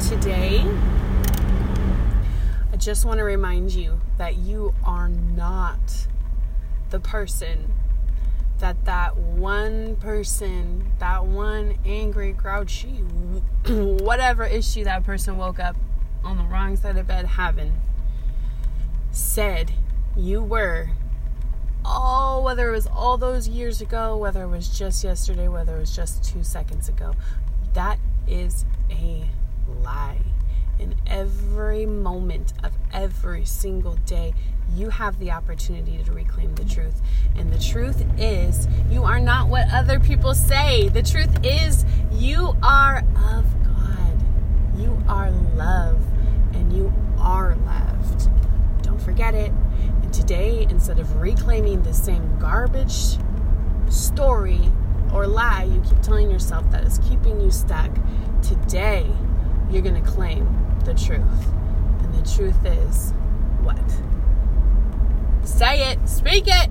today, I just want to remind you that you are not the person that that one person, that one angry, grouchy, whatever issue that person woke up on the wrong side of bed having, said you were all, whether it was all those years ago, whether it was just yesterday, whether it was just two seconds ago, that is a lie. In every moment of every single day, you have the opportunity to reclaim the truth. And the truth is, you are not what other people say. The truth is, you are of God. You are love, and you are loved. Don't forget it. And today, instead of reclaiming the same garbage story or lie you keep telling yourself that is keeping you stuck, today you're going to claim the truth. And the truth is what? Say it, speak it.